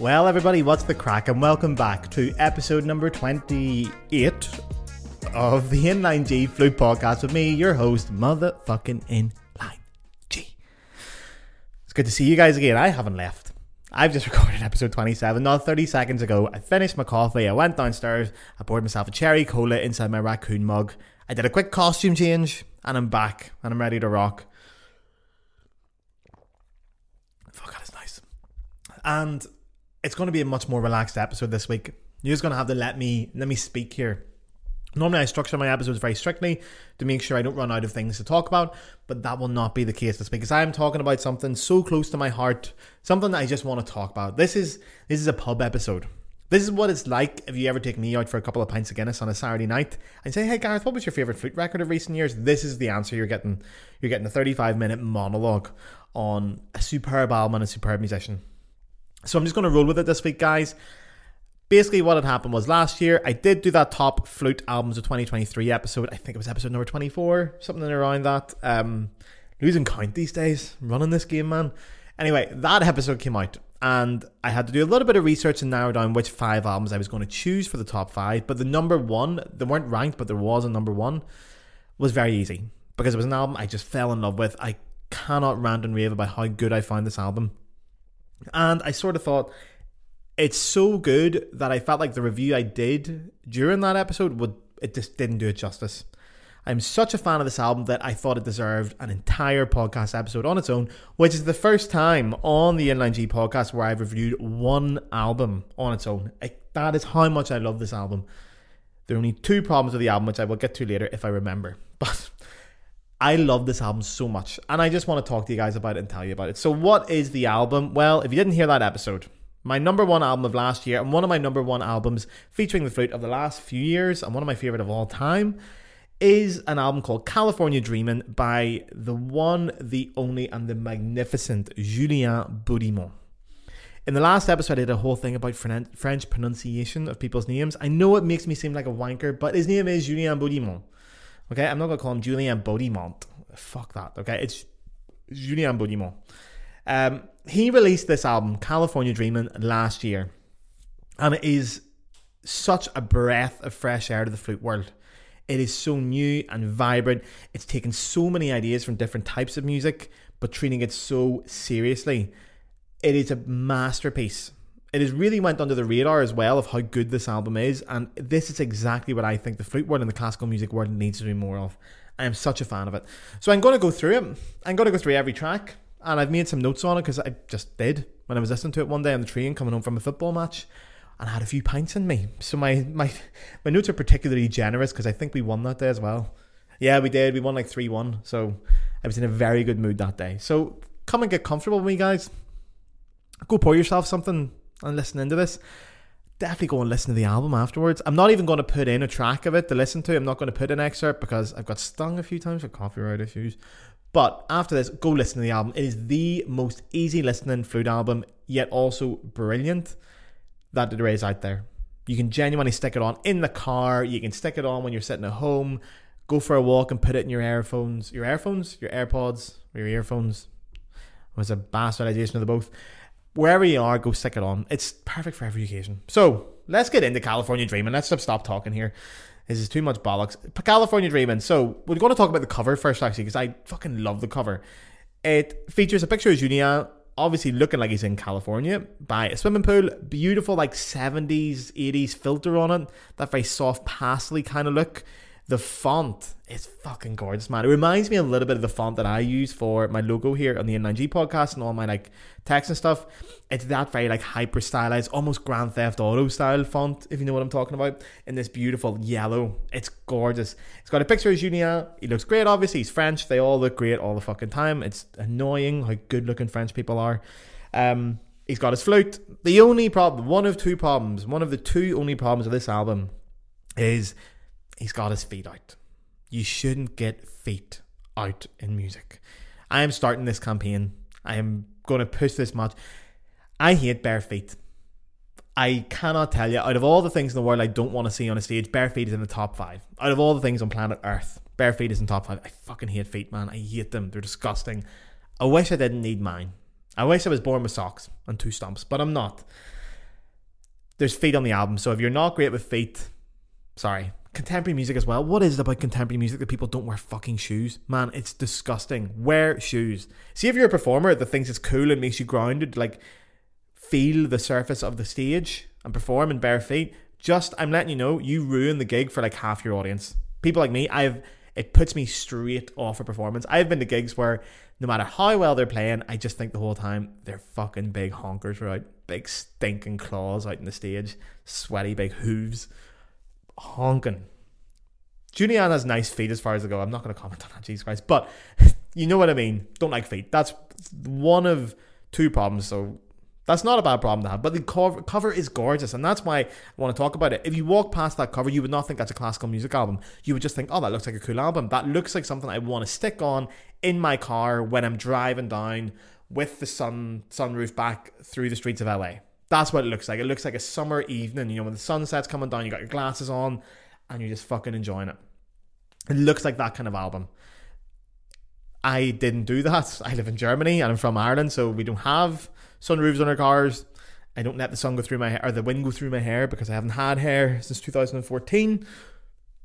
Well, everybody, what's the crack? And welcome back to episode number 28 of the Inline G Flute Podcast with me, your host, motherfucking Inline G. It's good to see you guys again. I haven't left. I've just recorded episode 27, not 30 seconds ago. I finished my coffee, I went downstairs, I poured myself a cherry cola inside my raccoon mug. I did a quick costume change, and I'm back, and I'm ready to rock. Fuck, that is nice. And it's going to be a much more relaxed episode this week. You're just going to have to let me let me speak here. Normally, I structure my episodes very strictly to make sure I don't run out of things to talk about, but that will not be the case this week because I am talking about something so close to my heart, something that I just want to talk about. This is this is a pub episode. This is what it's like if you ever take me out for a couple of pints of Guinness on a Saturday night and say, "Hey Gareth, what was your favorite flute record of recent years?" This is the answer you're getting. You're getting a 35 minute monologue on a superb album and a superb musician. So I'm just going to roll with it this week, guys. Basically, what had happened was last year I did do that top flute albums of 2023 episode. I think it was episode number 24, something around that. Um, losing count these days, running this game, man. Anyway, that episode came out, and I had to do a little bit of research and narrow down which five albums I was going to choose for the top five. But the number one, they weren't ranked, but there was a number one, was very easy because it was an album I just fell in love with. I cannot rant and rave about how good I found this album. And I sort of thought it's so good that I felt like the review I did during that episode would it just didn't do it justice. I'm such a fan of this album that I thought it deserved an entire podcast episode on its own, which is the first time on the Inline G podcast where I've reviewed one album on its own. I, that is how much I love this album. There are only two problems with the album, which I will get to later if I remember. But I love this album so much, and I just want to talk to you guys about it and tell you about it. So, what is the album? Well, if you didn't hear that episode, my number one album of last year, and one of my number one albums featuring the flute of the last few years, and one of my favorite of all time, is an album called California Dreamin' by the one, the only, and the magnificent Julien Beaudiment. In the last episode, I did a whole thing about French pronunciation of people's names. I know it makes me seem like a wanker, but his name is Julien Beaudiment. Okay, I'm not gonna call him Julien Beaudiment. Fuck that. Okay, it's Julien Beaudiment. Um, he released this album, California Dreamin', last year, and it is such a breath of fresh air to the flute world. It is so new and vibrant. It's taken so many ideas from different types of music, but treating it so seriously. It is a masterpiece it has really went under the radar as well of how good this album is, and this is exactly what I think the flute world and the classical music world needs to do more of. I am such a fan of it. So I'm going to go through it. I'm going to go through every track, and I've made some notes on it because I just did when I was listening to it one day on the train coming home from a football match, and I had a few pints in me. So my my my notes are particularly generous because I think we won that day as well. Yeah, we did. We won like three one. So I was in a very good mood that day. So come and get comfortable with me, guys. Go pour yourself something and listening to this, definitely go and listen to the album afterwards. I'm not even going to put in a track of it to listen to. I'm not going to put an excerpt because I've got stung a few times for copyright issues. But after this, go listen to the album. It is the most easy listening flute album, yet also brilliant that there is out there. You can genuinely stick it on in the car. You can stick it on when you're sitting at home. Go for a walk and put it in your earphones. Your earphones? Your AirPods? Your earphones? It was a bastardization of the both wherever you are, go stick it on. It's perfect for every occasion. So let's get into California Dreaming. Let's stop talking here. This is too much bollocks. California Dreaming. So we're going to talk about the cover first, actually, because I fucking love the cover. It features a picture of Julien, obviously looking like he's in California, by a swimming pool. Beautiful, like 70s, 80s filter on it. That very soft, pastely kind of look. The font is fucking gorgeous, man. It reminds me a little bit of the font that I use for my logo here on the N9G podcast and all my like text and stuff. It's that very like hyper stylized, almost Grand Theft Auto style font, if you know what I'm talking about. In this beautiful yellow, it's gorgeous. It's got a picture of Julien. He looks great. Obviously, he's French. They all look great all the fucking time. It's annoying how good looking French people are. Um, he's got his flute. The only problem, one of two problems, one of the two only problems of this album is he's got his feet out. You shouldn't get feet out in music. I am starting this campaign. I am going to push this much. I hate bare feet. I cannot tell you, out of all the things in the world I don't want to see on a stage, bare feet is in the top five. Out of all the things on planet Earth, bare feet is in top five. I fucking hate feet, man. I hate them. They're disgusting. I wish I didn't need mine. I wish I was born with socks and two stumps, but I'm not. there's feet on the album. So if you're not great with feet, sorry. Contemporary music as well. What is it about contemporary music that people don't wear fucking shoes? Man, it's disgusting. Wear shoes. See if you're a performer that thinks it's cool and makes you grounded, like feel the surface of the stage and perform in bare feet. Just I'm letting you know, you ruin the gig for like half your audience. People like me, I've it puts me straight off a performance. I've been to gigs where no matter how well they're playing, I just think the whole time they're fucking big honkers, right? Big stinking claws out in the stage, sweaty big hooves, honking. Julien has nice feet as far as I go. I'm not going to comment on that, Jesus Christ. But you know what I mean. Don't like feet. That's one of two problems. So that's not a bad problem to have. But the cover, cover is gorgeous, and that's why I want to talk about it. If you walk past that cover, you would not think that's a classical music album. You would just think, oh, that looks like a cool album. That looks like something I want to stick on in my car when I'm driving down with the sun sunroof back through the streets of LA. That's what it looks like. It looks like a summer evening, you know, when the sunset's coming down, you got your glasses on, and you're just fucking enjoying it. It looks like that kind of album. I didn't do that. I live in Germany and I'm from Ireland, so we don't have sunroofs on our cars. I don't let the sun go through my hair or the wind go through my hair because I haven't had hair since 2014.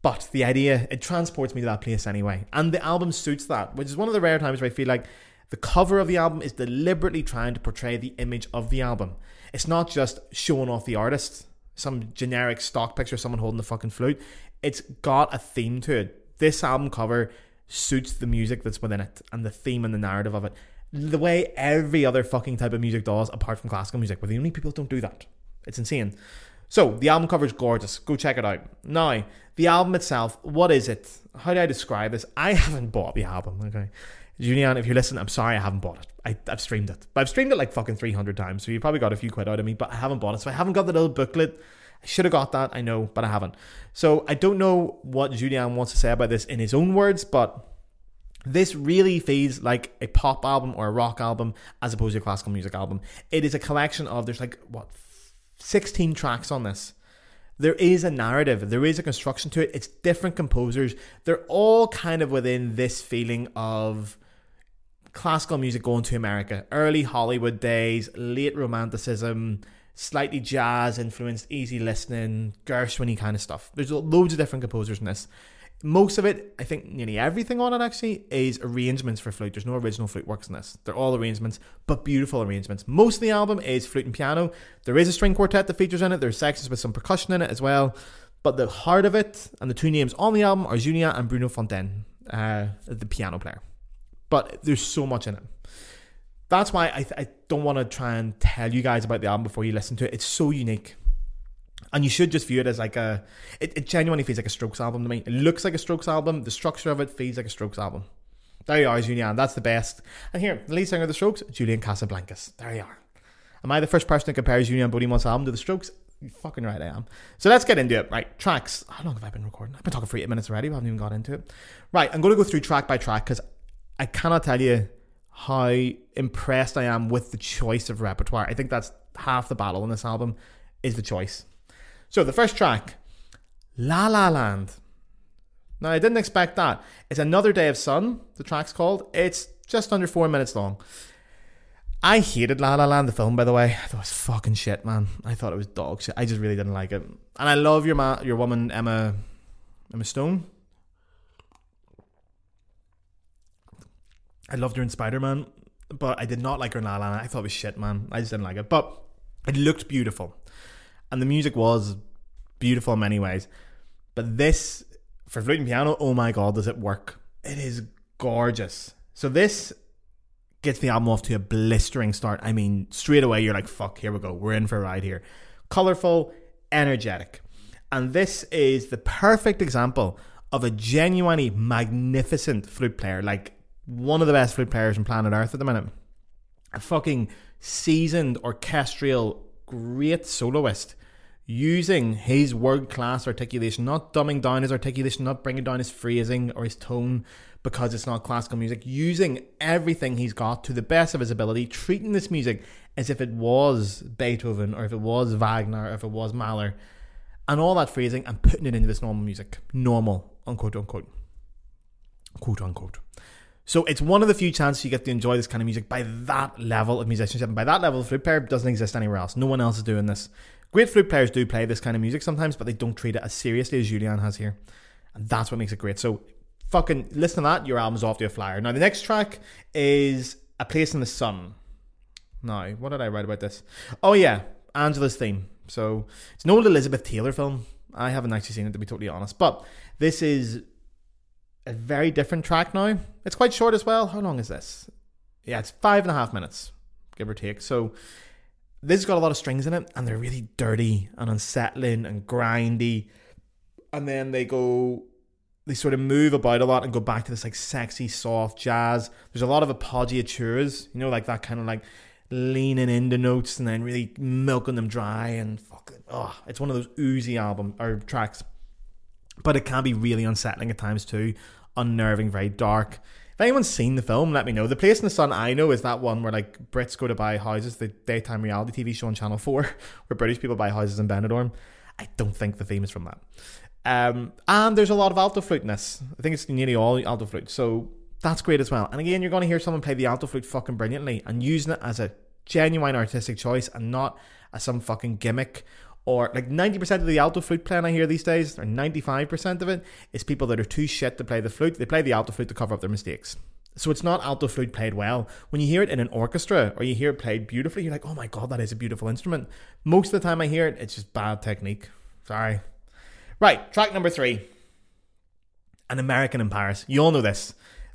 But the idea, it transports me to that place anyway. And the album suits that, which is one of the rare times where I feel like the cover of the album is deliberately trying to portray the image of the album. It's not just showing off the artist, some generic stock picture someone holding the fucking flute. It's got a theme to it. This album cover suits the music that's within it and the theme and the narrative of it the way every other fucking type of music does, apart from classical music. We're the only people don't do that. It's insane. So the album cover is gorgeous. Go check it out. Now, the album itself, what is it? How do I describe this? I haven't bought the album. Okay, Julien, if you listen, I'm sorry I haven't bought it. I, have streamed it, but I've streamed it like fucking 300 times. So you probably got a few quid out of me, but I haven't bought it. So I haven't got the little booklet. I should have got that. I know, but I haven't. So I don't know what Julien wants to say about this in his own words, but this really feels like a pop album or a rock album as opposed to a classical music album. It is a collection of, there's like, what, 16 tracks on this. There is a narrative, there is a construction to it. It's different composers. They're all kind of within this feeling of classical music going to America. Early Hollywood days, late romanticism, slightly jazz influenced, easy listening, Gershwin kind of stuff. There's loads of different composers in this most of it, I think nearly everything on it actually is arrangements for flute. There's no original flute works in this. They're all arrangements, but beautiful arrangements. Most of the album is flute and piano. There is a string quartet that features in it. There's sections with some percussion in it as well. But the heart of it and the two names on the album are Julien and Bruno Fontaine, uh, the piano player. But there's so much in it. That's why I, th- I don't want to try and tell you guys about the album before you listen to it. It's so unique and you should just view it as like a it, it genuinely feels like a strokes album to me it looks like a strokes album the structure of it feels like a strokes album there you are julian that's the best and here the lead singer of the strokes julian casablancas there you are am i the first person to compare julian Beaudiment's album to the strokes You're fucking right I am. So let's get into it. Right, tracks. How long have I been recording? I've been talking for eight minutes already. We haven't even got into it. Right, I'm going to go through track by track because I cannot tell you how impressed I am with the choice of repertoire. I think that's half the battle in this album is the choice. So the first track, La La Land. Now I didn't expect that. It's another day of sun. The track's called. It's just under four minutes long. I hated La La Land, the film, by the way. I thought it was fucking shit, man. I thought it was dog shit. I just really didn't like it. And I love your ma- your woman Emma Emma Stone. I loved her in Spider Man, but I did not like her in La La. I thought it was shit, man. I just didn't like it. But it looked beautiful and the music was beautiful in many ways. But this, for flute and piano, oh my god, does it work? It is gorgeous. So this gets the album off to a blistering start. I mean, straight away you're like, fuck, here we go. We're in for a ride here. Colorful, energetic. And this is the perfect example of a genuinely magnificent flute player, like one of the best flute players on planet Earth at the minute. A fucking seasoned orchestral great soloist using his world class articulation, not dumbing down his articulation, not bringing down his phrasing or his tone because it's not classical music, using everything he's got to the best of his ability, treating this music as if it was Beethoven or if it was Wagner or if it was Mahler, and all that phrasing and putting it into this normal music. Normal, unquote, unquote. Quote unquote. So it's one of the few chances you get to enjoy this kind of music by that level of musicianship. And by that level, flute player doesn't exist anywhere else. No one else is doing this. Great flute players do play this kind of music sometimes, but they don't treat it as seriously as Julien has here. And that's what makes it great. So fucking listen to that, your album's off to a flyer. Now the next track is A Place in the Sun. Now, what did I write about this? Oh yeah, Angela's theme. So it's an old Elizabeth Taylor film. I haven't actually seen it to be totally honest. But this is a very different track now. It's quite short as well. How long is this? Yeah, it's five and a half minutes, give or take. So this has got a lot of strings in it, and they're really dirty and unsettling and grindy. And then they go, they sort of move about a lot and go back to this like sexy, soft jazz. There's a lot of appoggiaturas, you know, like that kind of like leaning into notes and then really milking them dry and fucking, oh, it's one of those oozy album or tracks. But it can be really unsettling at times too, unnerving, very dark. If anyone's seen the film, let me know. The Place in the Sun I know is that one where like Brits go to buy houses, the daytime reality TV show on Channel 4, where British people buy houses in Benidorm. I don't think the theme is from that. Um, and there's a lot of alto flute in this. I think it's nearly all alto flute. So that's great as well. And again, you're going to hear someone play the alto flute fucking brilliantly and using it as a genuine artistic choice and not as some fucking gimmick or like 90% of the alto flute playing I hear these days, or 95% of it, is people that are too shit to play the flute. They play the alto flute to cover up their mistakes. So it's not alto flute played well. When you hear it in an orchestra or you hear it played beautifully, you're like, oh my god, that is a beautiful instrument. Most of the time I hear it, it's just bad technique. Sorry. Right, track number three An American in Paris. You all know this.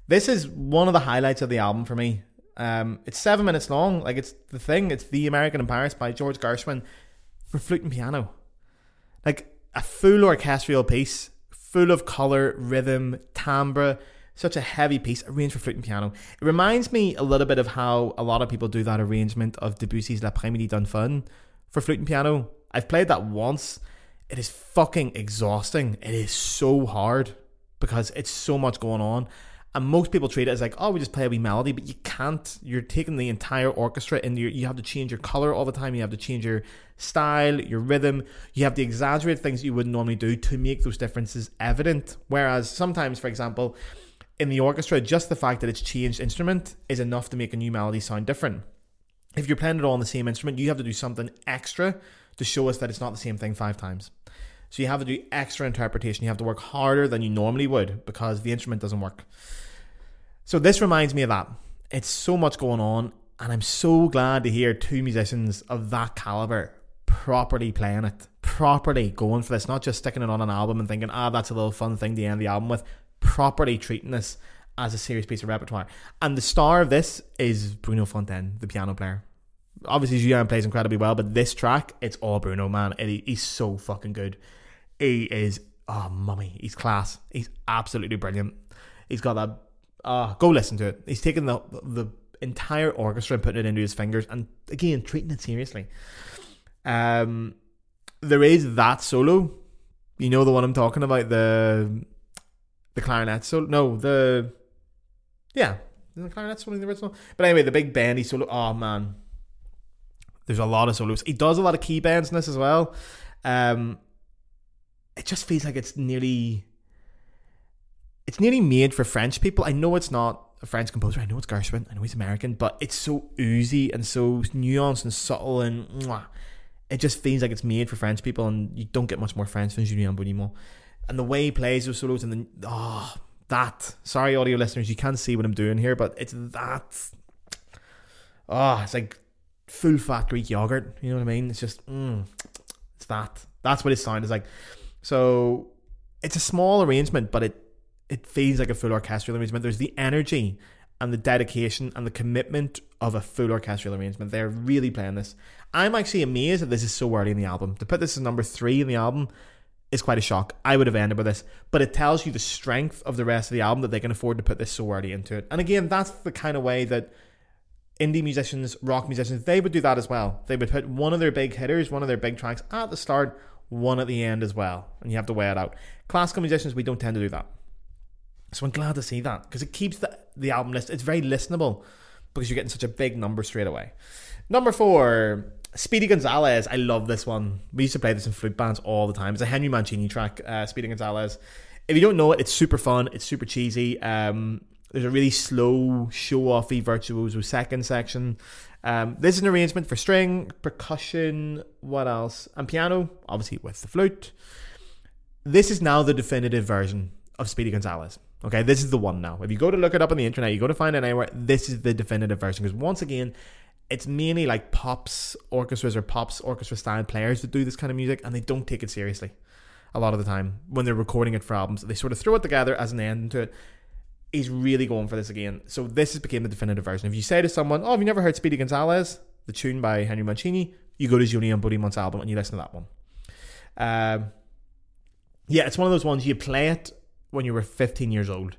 This is one of the highlights of the album for me. Um, it's seven minutes long. Like, it's the thing. It's The American in Paris by George Gershwin for flute and piano. Like a full orchestral piece, full of colour, rhythm, timbre, such a heavy piece arranged for flute and piano. It reminds me a little bit of how a lot of people do that arrangement of Debussy's L'après-midi d'un faune for flute and piano. I've played that once. It is fucking exhausting. It is so hard because it's so much going on. And most people treat it as like, oh, we just play a wee melody, but you can't. You're taking the entire orchestra and you have to change your color all the time. You have to change your style, your rhythm. You have to exaggerate things you wouldn't normally do to make those differences evident. Whereas sometimes, for example, in the orchestra, just the fact that it's changed instrument is enough to make a new melody sound different. If you're playing it all on the same instrument, you have to do something extra to show us that it's not the same thing five times. So you have to do extra interpretation. You have to work harder than you normally would because the instrument doesn't work. So this reminds me of that. It's so much going on, and I'm so glad to hear two musicians of that caliber properly playing it, properly going for this, not just sticking it on an album and thinking, ah, that's a little fun thing to end the album with, properly treating this as a serious piece of repertoire. And the star of this is Bruno Fontaine, the piano player. Obviously, Julien plays incredibly well, but this track, it's all Bruno, man. he's so fucking good. He is, oh, mummy. He's class. He's absolutely brilliant. He's got that. Uh, go listen to it. He's taken the the entire orchestra and putting it into his fingers, and again treating it seriously. Um, there is that solo. You know the one I'm talking about the the clarinet solo. No, the yeah, the clarinet solo in the original. But anyway, the big bendy solo. Oh man, there's a lot of solos. He does a lot of key bends in this as well. Um, it just feels like it's nearly it's nearly made for French people. I know it's not a French composer. I know it's Gershwin. I know he's American, but it's so oozy and so nuanced and subtle, and mwah, it just feels like it's made for French people. And you don't get much more French than Julien Beaudiment. And the way he plays those solos, and then oh, that. Sorry, audio listeners, you can't see what I'm doing here, but it's that. Oh, it's like full fat Greek yogurt. You know what I mean? It's just, mm, it's that. That's what his sound is like. So it's a small arrangement, but it it feels like a full orchestral arrangement. There's the energy and the dedication and the commitment of a full orchestral arrangement. They're really playing this. I'm actually amazed that this is so early in the album. To put this as number three in the album is quite a shock. I would have ended with this, but it tells you the strength of the rest of the album that they can afford to put this so early into it. And again, that's the kind of way that indie musicians, rock musicians, they would do that as well. They would put one of their big hitters, one of their big tracks at the start, one at the end as well, and you have to weigh it out. Classical musicians, we don't tend to do that. So I'm glad to see that because it keeps the, the album list. It's very listenable because you're getting such a big number straight away. Number four, Speedy Gonzales. I love this one. We used to play this in flute bands all the time. It's a Henry Mancini track, uh, Speedy Gonzales. If you don't know it, it's super fun. It's super cheesy. Um, There's a really slow, show offy virtuoso second section. Um, this is an arrangement for string, percussion, what else? And piano, obviously with the flute. This is now the definitive version of Speedy Gonzales. Okay, this is the one now. If you go to look it up on the internet, you go to find it anywhere, this is the definitive version. Because once again, it's mainly like pops orchestras or pops orchestra style players that do this kind of music and they don't take it seriously a lot of the time when they're recording it for albums. They sort of throw it together as an end to it. He's really going for this again. So this has became the definitive version. If you say to someone, "Oh, have you never heard Speedy Gonzales?" The tune by Henry Mancini, you go to Julien Beaudiment's album and you listen to that one. Um, yeah, it's one of those ones you play it when you were 15 years old,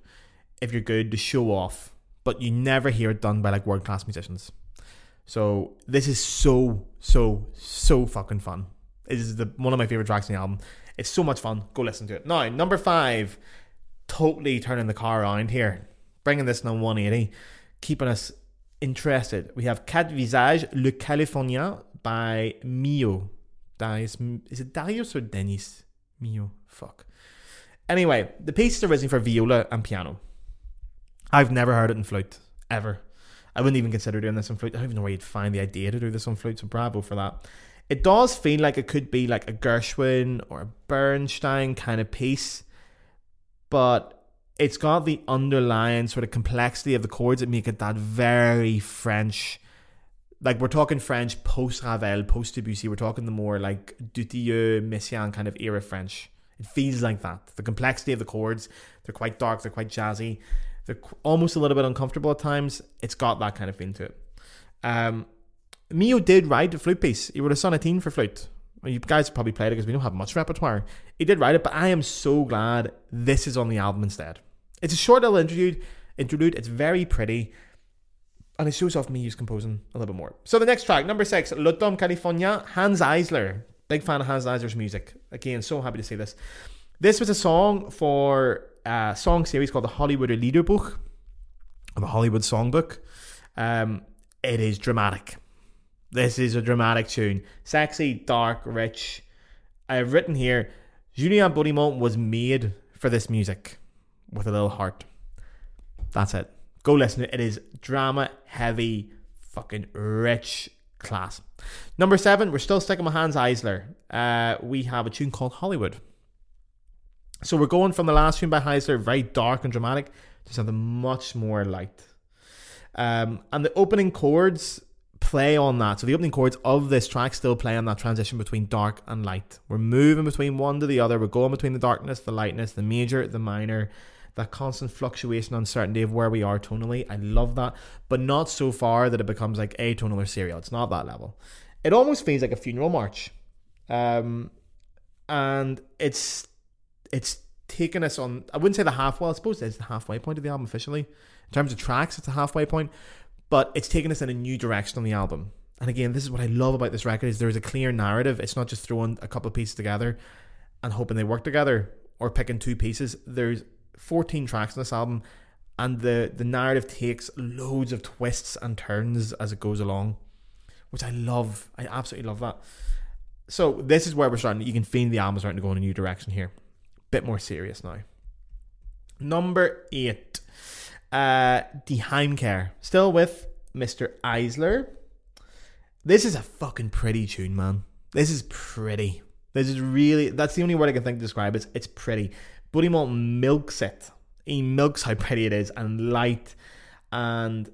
if you're good to show off, but you never hear it done by like world class musicians. So this is so so so fucking fun. It is the one of my favorite tracks in the album. It's so much fun. Go listen to it. Now, number five, totally turning the car around here, bringing this on 180, keeping us interested. We have Quatre Visages, La Californienne by Milhaud. Darius, is it Darius or Denis? Milhaud. Fuck. Anyway, the piece is originally for viola and piano. I've never heard it in flute, ever. I wouldn't even consider doing this on flute. I don't even know where you'd find the idea to do this on flute, so bravo for that. It does feel like it could be like a Gershwin or a Bernstein kind of piece, but it's got the underlying sort of complexity of the chords that make it that very French. Like we're talking French post Ravel, post Debussy. We're talking the more like Dutilleux, Messiaen kind of era French. It feels like that. The complexity of the chords, they're quite dark, they're quite jazzy, they're almost a little bit uncomfortable at times. It's got that kind of feel to it. Um, Milhaud did write a flute piece. He wrote a sonatine for flute. You guys probably played it because we don't have much repertoire. He did write it, but I am so glad this is on the album instead. It's a short little interlude. Interlude. It's very pretty, and it shows off Milhaud's composing a little bit more. So the next track, number six, L'Automne Californien, Hanns Eisler. Big fan of Hanns Eisler's music. Again, so happy to see this. This was a song for a song series called the Hollywooder Liederbuch, or the Hollywood Songbook. Um, it is dramatic. This is a dramatic tune. Sexy, dark, rich. I have written here, Julien Beaudiment was made for this music with a little heart. That's it. Go listen to it. It is drama heavy, fucking rich class. Number seven, we're still sticking with Hanns Eisler. Uh, we have a tune called Hollywood. So we're going from the last tune by Eisler, very dark and dramatic, to something much more light. Um, and the opening chords play on that. So the opening chords of this track still play on that transition between dark and light. We're moving between one to the other. We're going between the darkness, the lightness, the major, the minor, that constant fluctuation, uncertainty of where we are tonally. I love that, but not so far that it becomes like atonal or serial. It's not that level. It almost feels like a funeral march, um, and it's it's taken us on. I wouldn't say the halfway. I suppose it's the halfway point of the album officially in terms of tracks. It's a halfway point, but it's taken us in a new direction on the album. And again, this is what I love about this record is there's a clear narrative. It's not just throwing a couple of pieces together and hoping they work together or picking two pieces. There's 14 tracks on this album, and the the narrative takes loads of twists and turns as it goes along, which I love. I absolutely love that. So this is where we're starting. You can feel the album starting to go in a new direction here, bit more serious now. Number eight, uh, Die Heimkehr, still with Mr. Eisler. This is a fucking pretty tune, man. This is pretty. This is really. That's the only word I can think to describe it. It's pretty. Beaudiment milks it. He milks how pretty it is and light and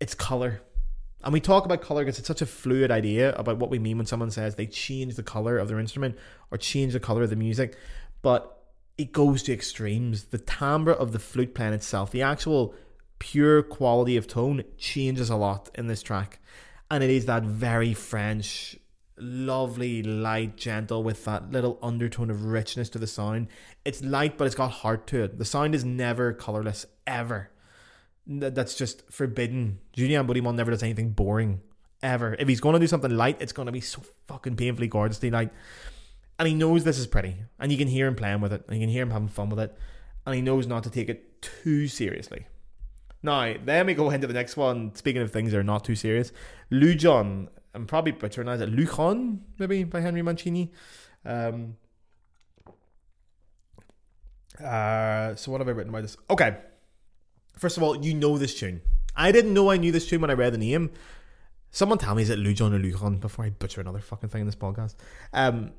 its colour. And we talk about colour because it's such a fluid idea about what we mean when someone says they change the colour of their instrument or change the colour of the music. But it goes to extremes. The timbre of the flute playing itself, the actual pure quality of tone changes a lot in this track. And it is that very French lovely, light, gentle with that little undertone of richness to the sound. It's light, but it's got heart to it. The sound is never colorless, ever. That's just forbidden. Julien Beaudiment never does anything boring, ever. If he's going to do something light, it's going to be so fucking painfully gorgeously light. And he knows this is pretty, and you can hear him playing with it, and you can hear him having fun with it, and he knows not to take it too seriously. Now, then we go into the next one. Speaking of things that are not too serious, Lujon I'm probably butchering it. Luchon, maybe by Henry Mancini. Um, uh, so what have I written about this? Okay, First of all, you know this tune. I didn't know I knew this tune when I read the name. Someone tell me is it Lujon or Lujon before I butcher another fucking thing in this podcast. Um,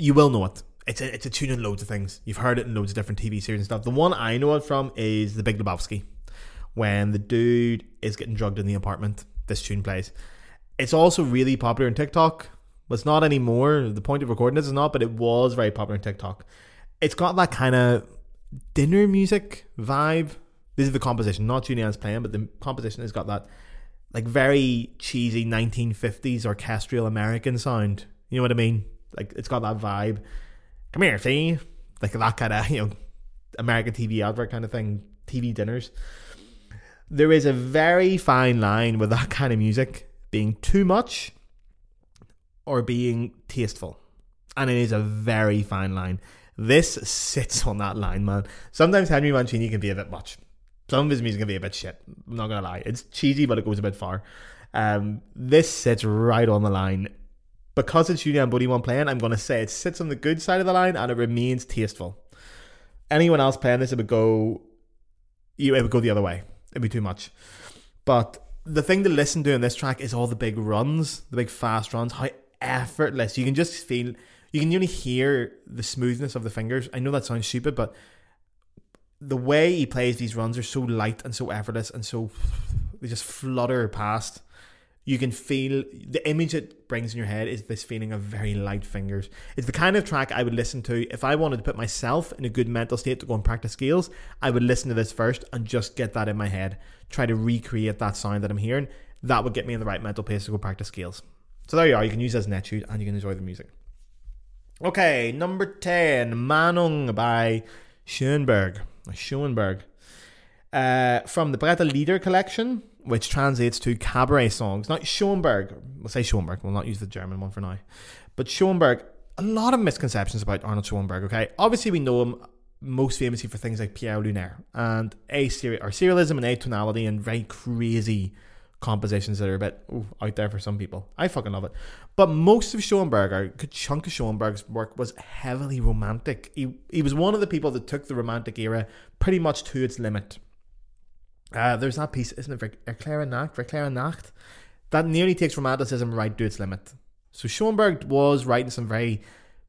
you will know it. It's a, it's a tune in loads of things. You've heard it in loads of different TV series and stuff. The one I know it from is The Big Lebowski. When the dude is getting drugged in the apartment, this tune plays. It's also really popular in TikTok. It's not anymore. The point of recording this is not, but it was very popular in TikTok. It's got that kind of dinner music vibe. This is the composition, not Julien's playing, but the composition has got that like very cheesy 1950s orchestral American sound. You know what I mean? Like it's got that vibe. Come here, see? Like that kind of, you know, American TV advert kind of thing, TV dinners. There is a very fine line with that kind of music being too much or being tasteful. And it is a very fine line. This sits on that line, man. Sometimes Henry Mancini can be a bit much. Some of his music can be a bit shit. I'm not gonna lie. It's cheesy, but it goes a bit far. Um, this sits right on the line. Because it's Julien Beaudiment playing, I'm gonna say it sits on the good side of the line and it remains tasteful. Anyone else playing this, it would go it would go the other way. It'd be too much. But the thing to listen to in this track is all the big runs, the big fast runs, how effortless. You can just feel you can only hear the smoothness of the fingers. I know that sounds stupid, but the way he plays these runs are so light and so effortless and so they just flutter past. You can feel the image it brings in your head is this feeling of very light fingers. It's the kind of track I would listen to if I wanted to put myself in a good mental state to go and practice scales. I would listen to this first and just get that in my head, try to recreate that sound that I'm hearing. That would get me in the right mental place to go practice scales. So there you are. You can use as an etude and you can enjoy the music. Okay, number 10, Mahnung by Schoenberg. Schoenberg. Uh, from the Brettl-Lieder collection, which translates to cabaret songs. Now, Schoenberg, we'll say Schoenberg, we'll not use the German one for now. But Schoenberg, a lot of misconceptions about Arnold Schoenberg, okay? Obviously, we know him most famously for things like Pierrot Lunaire and a or serialism and atonality and very crazy compositions that are a bit ooh, out there for some people. I fucking love it. But most of Schoenberg, a good chunk of Schoenberg's work, was heavily romantic. He, he was one of the people that took the romantic era pretty much to its limit. Uh, there's that piece, isn't it? Verklärte Nacht, Verklärte Nacht, that nearly takes romanticism right to its limit. So Schoenberg was writing some very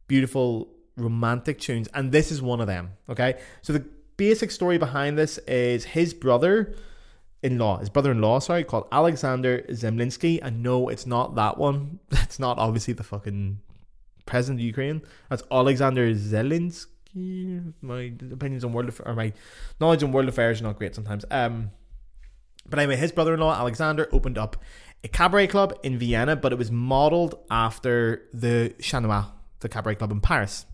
beautiful romantic tunes, and this is one of them. Okay, so the basic story behind this is his brother in law, his brother in law, sorry, called Alexander Zemlinsky. And no, it's not that one. It's not obviously the fucking president of Ukraine. That's Alexander Zelensky. My opinions on world affairs, or my knowledge on world affairs are not great sometimes. Um, but anyway, his brother in law, Alexander, opened up a cabaret club in Vienna, but it was modeled after the Chat Noir, the cabaret club in Paris.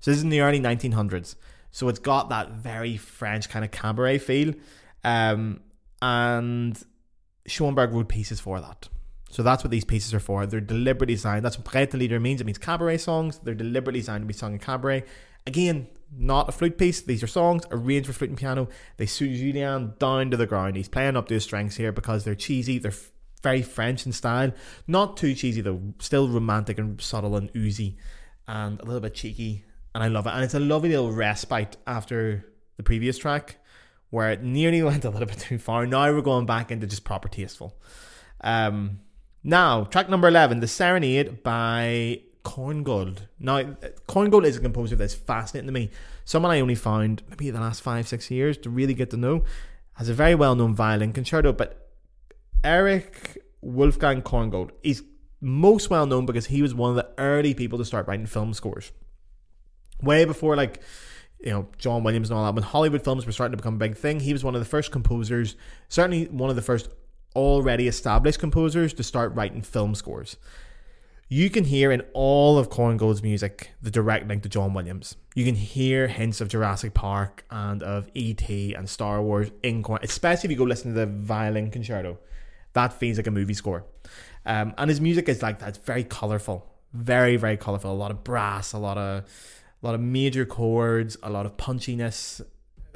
So this is in the early 1900s. So it's got that very French kind of cabaret feel. Um, and Schoenberg wrote pieces for that. So that's what these pieces are for. They're deliberately designed. That's what Brettl-Lieder means. It means cabaret songs. They're deliberately designed to be sung in cabaret. Again, not a flute piece. These are songs arranged for flute and piano. They suit Julien down to the ground. He's playing up to his strengths here because they're cheesy. They're very French in style. Not too cheesy though. Still romantic and subtle and oozy, and a little bit cheeky. And I love it. And it's a lovely little respite after the previous track where it nearly went a little bit too far. Now we're going back into just proper tasteful. Um, now, track number 11, The Serenade by Korngold. Now, Korngold is a composer that's fascinating to me. Someone I only found maybe the last five, six years to really get to know. Has a very well known violin concerto, but Erich Wolfgang Korngold, is most well known because he was one of the early people to start writing film scores. Way before, like, you know, John Williams and all that, when Hollywood films were starting to become a big thing, he was one of the first composers, certainly one of the first already established composers to start writing film scores. You can hear in all of Korngold's music the direct link to John Williams. You can hear hints of Jurassic Park and of E.T. and Star Wars in Korn, especially if you go listen to the violin concerto. That feels like a movie score. Um, and his music is like that. It's very colourful. Very, very colourful. A lot of brass, a lot of a lot of major chords, a lot of punchiness,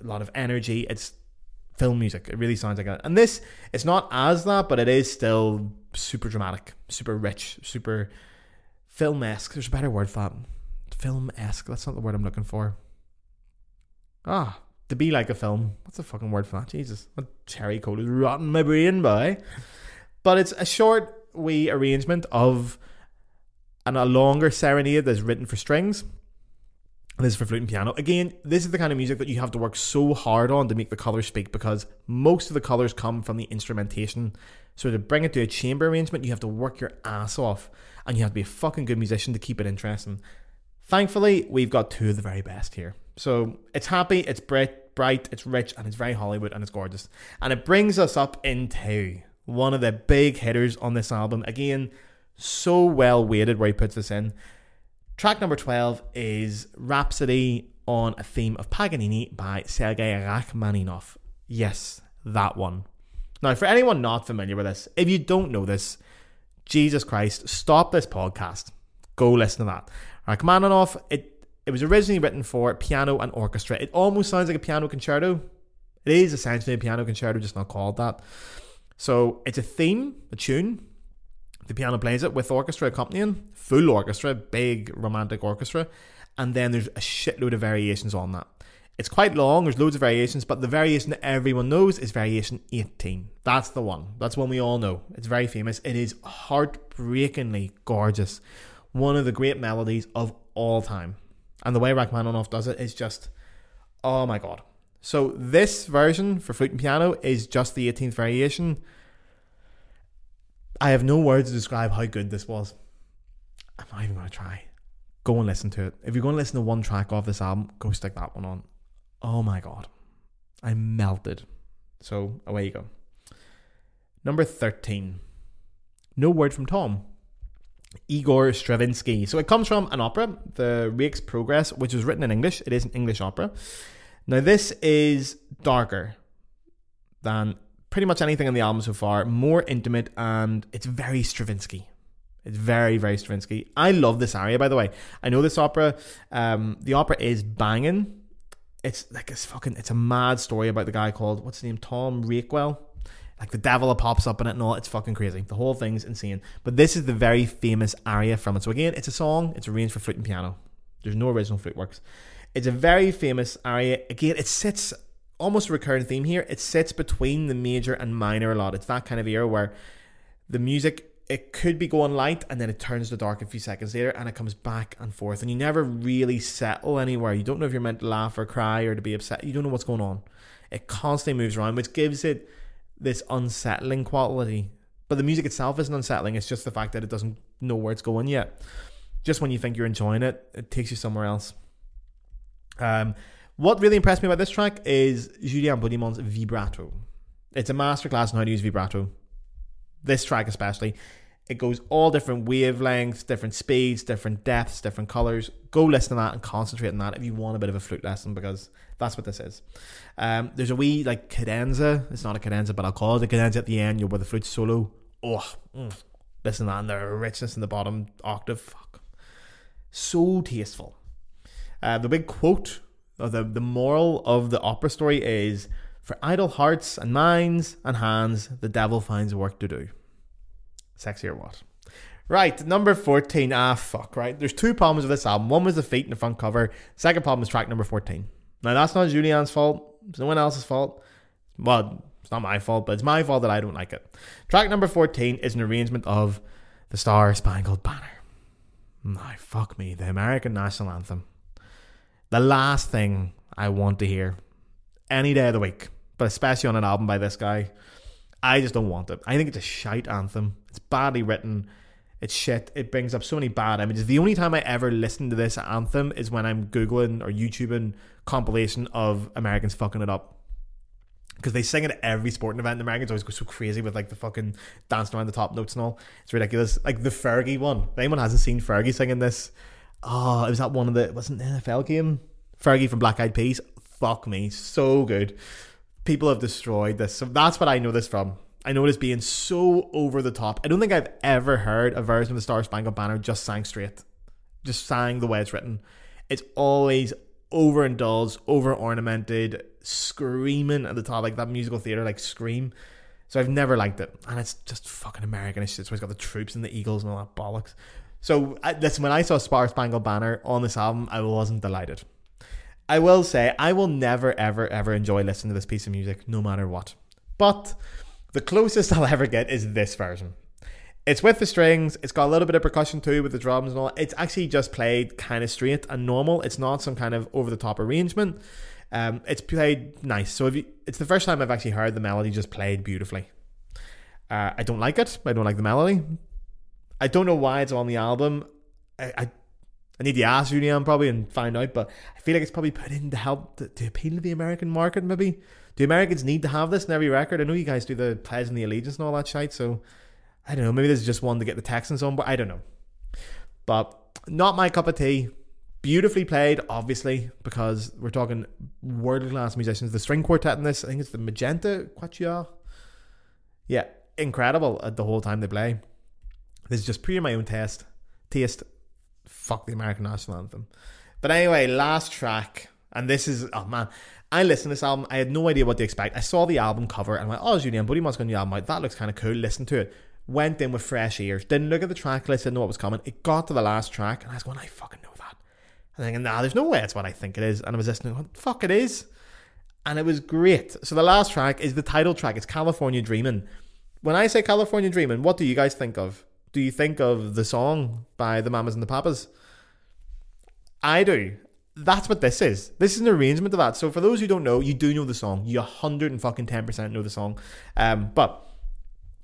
a lot of energy. It's film music. It really sounds like that. And this, it's not as that, but it is still super dramatic, super rich, super film esque. There's a better word for that. Film esque. That's not the word I'm looking for. Ah, To be like a film. What's the fucking word for that? Jesus. That cherry cola is rotting my brain, boy. But it's a short wee arrangement of and a longer serenade that's written for strings. This is for flute and piano. Again, this is the kind of music that you have to work so hard on to make the colours speak because most of the colours come from the instrumentation. So to bring it to a chamber arrangement, you have to work your ass off and you have to be a fucking good musician to keep it interesting. Thankfully, we've got two of the very best here. So it's happy, it's bright, bright, it's rich, and it's very Hollywood and it's gorgeous. And it brings us up into one of the big hitters on this album. Again, so well weighted where he puts this in. Track number 12 is Rhapsody on a theme of Paganini by Sergei Rachmaninoff. Yes, that one. Now, for anyone not familiar with this, if you don't know this, Jesus Christ, stop this podcast. Go listen to that. Rachmaninoff, it it was originally written for piano and orchestra. It almost sounds like a piano concerto. It is essentially a piano concerto, just not called that. So it's a theme, a tune. The piano plays it with orchestra accompanying, full orchestra, big romantic orchestra, and then there's a shitload of variations on that. It's quite long, there's loads of variations, but the variation that everyone knows is variation 18. That's the one. That's one we all know. It's very famous. It is heartbreakingly gorgeous. One of the great melodies of all time. And the way Rachmaninoff does it is just, oh my god. So this version for flute and piano is just the 18th variation. I have no words to describe how good this was. I'm not even going to try. Go and listen to it. If you're going to listen to one track off this album, go stick that one on. Oh my god. I melted. So away you go. Number 13. No Word from Tom. Igor Stravinsky. So it comes from an opera, The Rake's Progress, which was written in English. It is an English opera. Now, this is darker than pretty much anything on the album so far, more intimate, and it's very Stravinsky. It's very, very Stravinsky. I love this aria, by the way. I know this opera. Um, the opera is banging it's like it's fucking it's a mad story about the guy called what's his name Tom Rakewell. Like the devil pops up in it and all. It's fucking crazy. The whole thing's insane. But this is the very famous aria from it. So again, it's a song. It's arranged for flute and piano. There's no original flute works. It's a very famous aria. Again, it sits almost a recurring theme here. It sits between the major and minor a lot. It's that kind of era where the music it could be going light and then it turns to dark a few seconds later and it comes back and forth and you never really settle anywhere. You don't know if you're meant to laugh or cry or to be upset. You don't know what's going on. It constantly moves around, which gives it this unsettling quality. But the music itself isn't unsettling, it's just the fact that it doesn't know where it's going yet. Just when you think you're enjoying it, it takes you somewhere else. Um, what really impressed me about this track is Julien Beaudiment's vibrato. It's a masterclass in how to use vibrato this track especially, it goes all different wavelengths, different speeds, different depths, different colors. Go listen to that and concentrate on that if you want a bit of a flute lesson because that's what this is. Um, there's a wee like cadenza. It's not a cadenza, but I'll call it a cadenza at the end. You're with the flute solo. Oh, mm, listen to that and the richness in the bottom octave. Fuck, so tasteful. Uh, the big quote, the the moral of the opera story is for idle hearts and minds and hands, the devil finds work to do. Sexy or what? Right, number 14. Ah, fuck, right. There's two problems with this album. One was the feet in the front cover. Second problem is track number 14. Now, that's not Julien's fault. It's no one else's fault. Well, it's not my fault, but it's my fault that I don't like it. Track number 14 is an arrangement of the Star Spangled Banner. Now, fuck me, the American national anthem. The last thing I want to hear any day of the week but especially on an album by this guy, I just don't want it. I think it's a shite anthem. It's badly written. It's shit. It brings up so many bad images. The only time I ever listen to this anthem is when I'm Googling or YouTubing compilation of Americans fucking it up. Because they sing it at every sporting event. The Americans always go so crazy with like the fucking dancing around the top notes and all. It's ridiculous. Like the Fergie one. If anyone hasn't seen Fergie singing this, oh, it was that one of the wasn't the NFL game? Fergie from Black Eyed Peas. Fuck me, so good people have destroyed this. So that's what I know this from. I know it as being so over the top. I don't think I've ever heard a version of the Star Spangled Banner just sang straight, just sang the way it's written. It's always overindulged, over ornamented, screaming at the top, like that musical theater, like scream. So I've never liked it, and it's just fucking American. It's just it's got the troops and the Eagles and all that bollocks. So I, listen, when I saw Star Spangled Banner on this album, I wasn't delighted. I will say, I will never, ever, ever enjoy listening to this piece of music, no matter what. But the closest I'll ever get is this version. It's with the strings. It's got a little bit of percussion too with the drums and all. It's actually just played kind of straight and normal. It's not some kind of over the top arrangement. Um, it's played nice. So you, it's the first time I've actually heard the melody just played beautifully. Uh, I don't like it. I don't like the melody. I don't know why it's on the album. I, I, I need to ask Julien probably and find out, but I feel like it's probably put in to help to, to appeal to the American market. Maybe do Americans need to have this in every record? I know you guys do the pledge and the allegiance and all that shit. So I don't know. Maybe this is just one to get the Texans on, but I don't know. But not my cup of tea. Beautifully played, obviously, because we're talking world class musicians. The string quartet in this, I think it's the Magenta Quatuor. Yeah, incredible at the whole time they play. This is just pure my own taste. Taste. Fuck the American national anthem. But anyway, last track, and this is oh man, I listened to this album. I had no idea what to expect. I saw the album cover and went, "Oh, Julien Beaudiment's got a new album out. That looks kind of cool." Listen to it. Went in with fresh ears. Didn't look at the track list. Didn't know what was coming. It got to the last track, and I was going, "I fucking know that." And thinking, "Nah, there's no way it's what I think it is." And I was listening, going, "Fuck, it is." And it was great. So the last track is the title track. It's California Dreaming. When I say California Dreaming, what do you guys think of? Do you think of the song by the Mamas and the Papas? I do. That's what this is. This is an arrangement of that. So for those who don't know, you do know the song. You hundred and fucking ten percent know the song. Um, but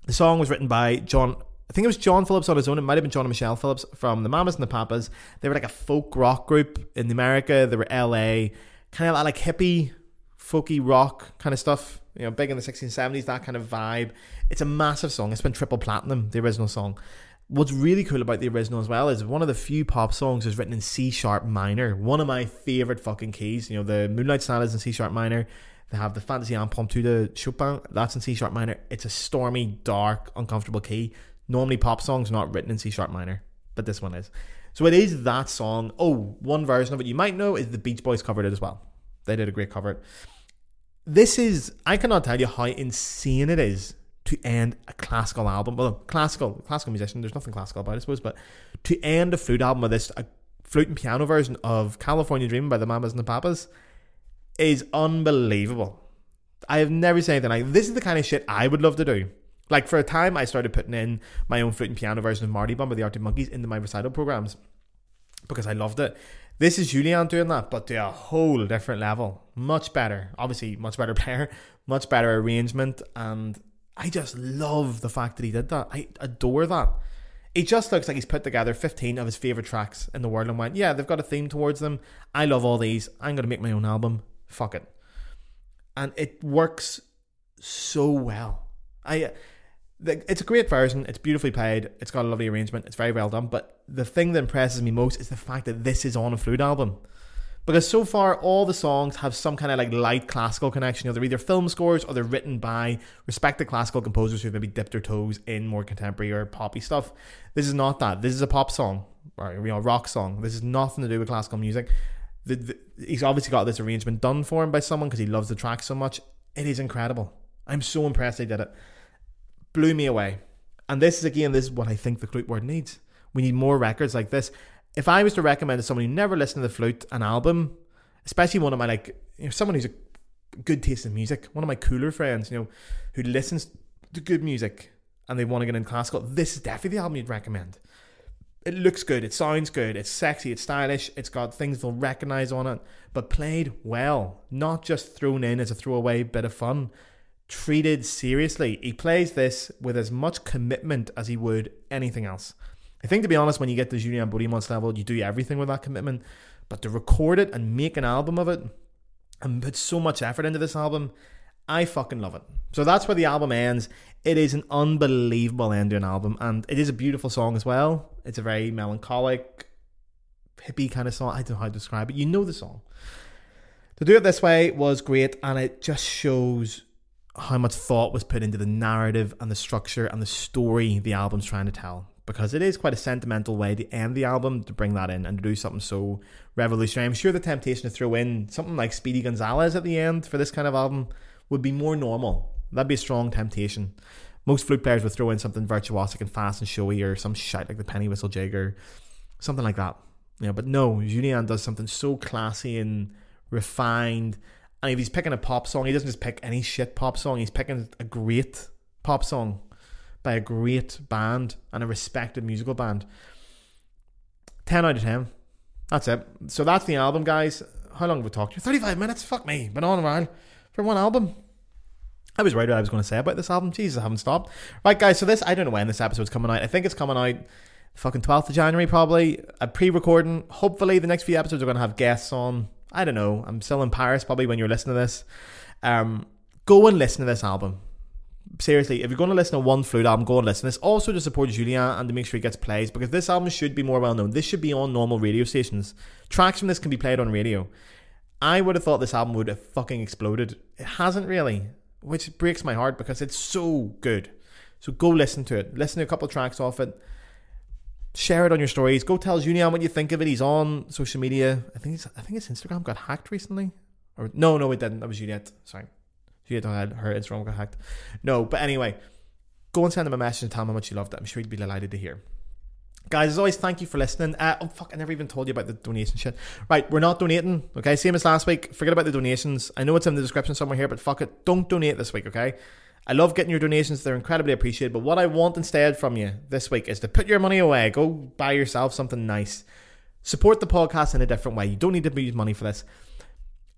the song was written by John. I think it was John Phillips on his own. It might have been John and Michelle Phillips from the Mamas and the Papas. They were like a folk rock group in America. They were LA, kind of like hippie, folky rock kind of stuff. You know, big in the 1670s, 70s, that kind of vibe. It's a massive song. It's been triple platinum, the original song. What's really cool about the original as well is one of the few pop songs is written in C sharp minor. One of my favorite fucking keys. You know, the Moonlight Sonata is in C sharp minor. They have the Fantasy Impromptu de Chopin. That's in C sharp minor. It's a stormy, dark, uncomfortable key. Normally, pop songs are not written in C sharp minor, but this one is. So it is that song. Oh, one version of it you might know is the Beach Boys covered it as well. They did a great cover. This is I cannot tell you how insane it is to end a classical album. Well, classical, classical musician. There's nothing classical about it, I suppose, but to end a flute album with this, a flute and piano version of California Dreaming by the Mamas and the Papas, is unbelievable. I have never seen anything like this. Is the kind of shit I would love to do. Like for a time, I started putting in my own flute and piano version of Mardy Bum by the Arctic Monkeys into my recital programs because I loved it. This is Julien doing that, but to a whole different level. Much better. Obviously, much better player, much better arrangement, and I just love the fact that he did that. I adore that. It just looks like he's put together 15 of his favourite tracks in the world and went, yeah, they've got a theme towards them. I love all these. I'm going to make my own album. Fuck it. And it works so well. I it's a great version. It's beautifully played. It's got a lovely arrangement. It's very well done. But the thing that impresses me most is the fact that this is on a flute album because so far all the songs have some kind of like light classical connection. You know, they're either film scores or they're written by respected classical composers who've maybe dipped their toes in more contemporary or poppy stuff. This is not that. This is a pop song or you know, rock song. This is nothing to do with classical music. The, the, he's obviously got this arrangement done for him by someone because he loves the track so much. It is incredible. I'm so impressed they did it. Blew me away. And this is again, this is what I think the flute world needs. We need more records like this if I was to recommend to someone who never listened to the flute an album, especially one of my like you know, someone who's a good taste in music, one of my cooler friends, you know, who listens to good music and they want to get in classical, this is definitely the album you'd recommend. It looks good, it sounds good, it's sexy, it's stylish, it's got things they'll recognize on it, but played well, not just thrown in as a throwaway bit of fun. Treated seriously. He plays this with as much commitment as he would anything else. I think to be honest, when you get to Julien Beaudiment's level, you do everything with that commitment. But to record it and make an album of it and put so much effort into this album, I fucking love it. So that's where the album ends. It is an unbelievable end to an album, and it is a beautiful song as well. It's a very melancholic, hippie kind of song. I don't know how to describe it. You know the song. To do it this way was great, and it just shows how much thought was put into the narrative and the structure and the story the album's trying to tell because it is quite a sentimental way to end the album to bring that in and to do something so revolutionary. I'm sure the temptation to throw in something like Speedy Gonzales at the end for this kind of album would be more normal. That'd be a strong temptation. Most flute players would throw in something virtuosic and fast and showy or some shite like the penny whistle jig or something like that. Know, but no, Julien does something so classy and refined. And if he's picking a pop song, he doesn't just pick any shit pop song. He's picking a great pop song by a great band and a respected musical band. 10 out of 10. That's it. So that's the album, guys. How long have we talked? 35 minutes? Fuck me. Been on a for one album. I was right what I was going to say about this album. Jesus, I haven't stopped. Right, guys, so this, I don't know when this episode's coming out. I think it's coming out fucking 12th of January, probably. A pre recording. Hopefully, the next few episodes are going to have guests on. I don't know. I'm still in Paris, probably, when you're listening to this. Um, go and listen to this album. Seriously, if you're going to listen to one flute album, go and listen. To this also to support Julien and to make sure he gets plays because this album should be more well known. This should be on normal radio stations. Tracks from this can be played on radio. I would have thought this album would have fucking exploded. It hasn't really which breaks my heart because it's so good. So go listen to it. Listen to a couple tracks off it. Share it on your stories. Go tell Julien what you think of it. He's on social media. I think I think his Instagram got hacked recently. Or no, no, it didn't. That was Juliet. Sorry, Juliette had her Instagram got hacked. No, but anyway, go and send him a message and tell him how much you loved it. I'm sure he'd be delighted to hear. Guys, as always, thank you for listening. Uh, oh, fuck, I never even told you about the donation shit. Right, we're not donating, okay? Same as last week. Forget about the donations. I know it's in the description somewhere here, but fuck it. Don't donate this week, okay? I love getting your donations. They're incredibly appreciated. But what I want instead from you this week is to put your money away. Go buy yourself something nice. Support the podcast in a different way. You don't need to use money for this.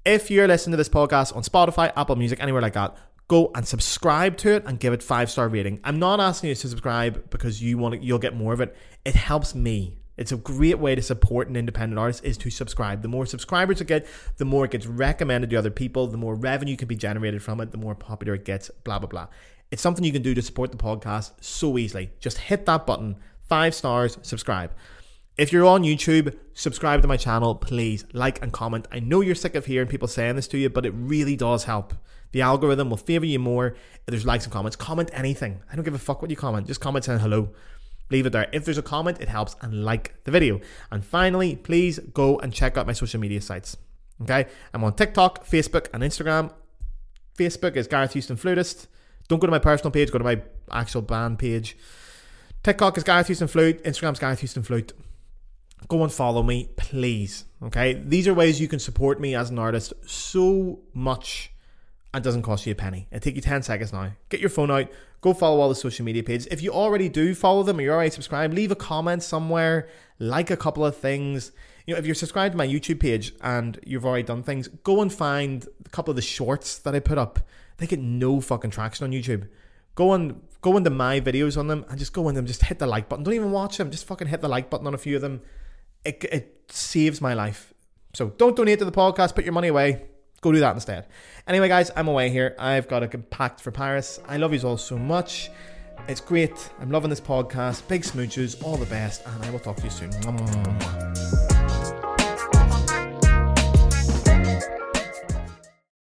If you're listening to this podcast on Spotify, Apple Music, anywhere like that, go and subscribe to it and give it five star rating. I'm not asking you to subscribe because you want to, you'll get more of it. It helps me. It's a great way to support an independent artist is to subscribe. The more subscribers you get, the more it gets recommended to other people, the more revenue can be generated from it, the more popular it gets, blah blah blah. It's something you can do to support the podcast so easily. Just hit that button, five stars, subscribe. If you're on YouTube, subscribe to my channel, please. Like and comment. I know you're sick of hearing people saying this to you, but it really does help. The algorithm will favor you more if there's likes and comments. Comment anything. I don't give a fuck what you comment. Just comment saying hello. Leave it there. If there's a comment, it helps and like the video. And finally, please go and check out my social media sites. Okay? I'm on TikTok, Facebook, and Instagram. Facebook is Gareth Houston Flutist. Don't go to my personal page, go to my actual band page. TikTok is Gareth Houston Flute. Instagram's Gareth Houston Flute. Go and follow me, please. Okay? These are ways you can support me as an artist so much and doesn't cost you a penny. It take you 10 seconds now. Get your phone out, go follow all the social media pages. If you already do follow them or you're already subscribed, leave a comment somewhere, like a couple of things. You know, if you're subscribed to my YouTube page and you've already done things, go and find a couple of the shorts that I put up. They get no fucking traction on YouTube. Go and go into my videos on them and just go in them, just hit the like button. Don't even watch them, just fucking hit the like button on a few of them. It, it saves my life. So don't donate to the podcast, put your money away Go do that instead. Anyway, guys, I'm away here. I've got a packed for Paris. I love you all so much. It's great. I'm loving this podcast. Big smooches, all the best, and I will talk to you soon.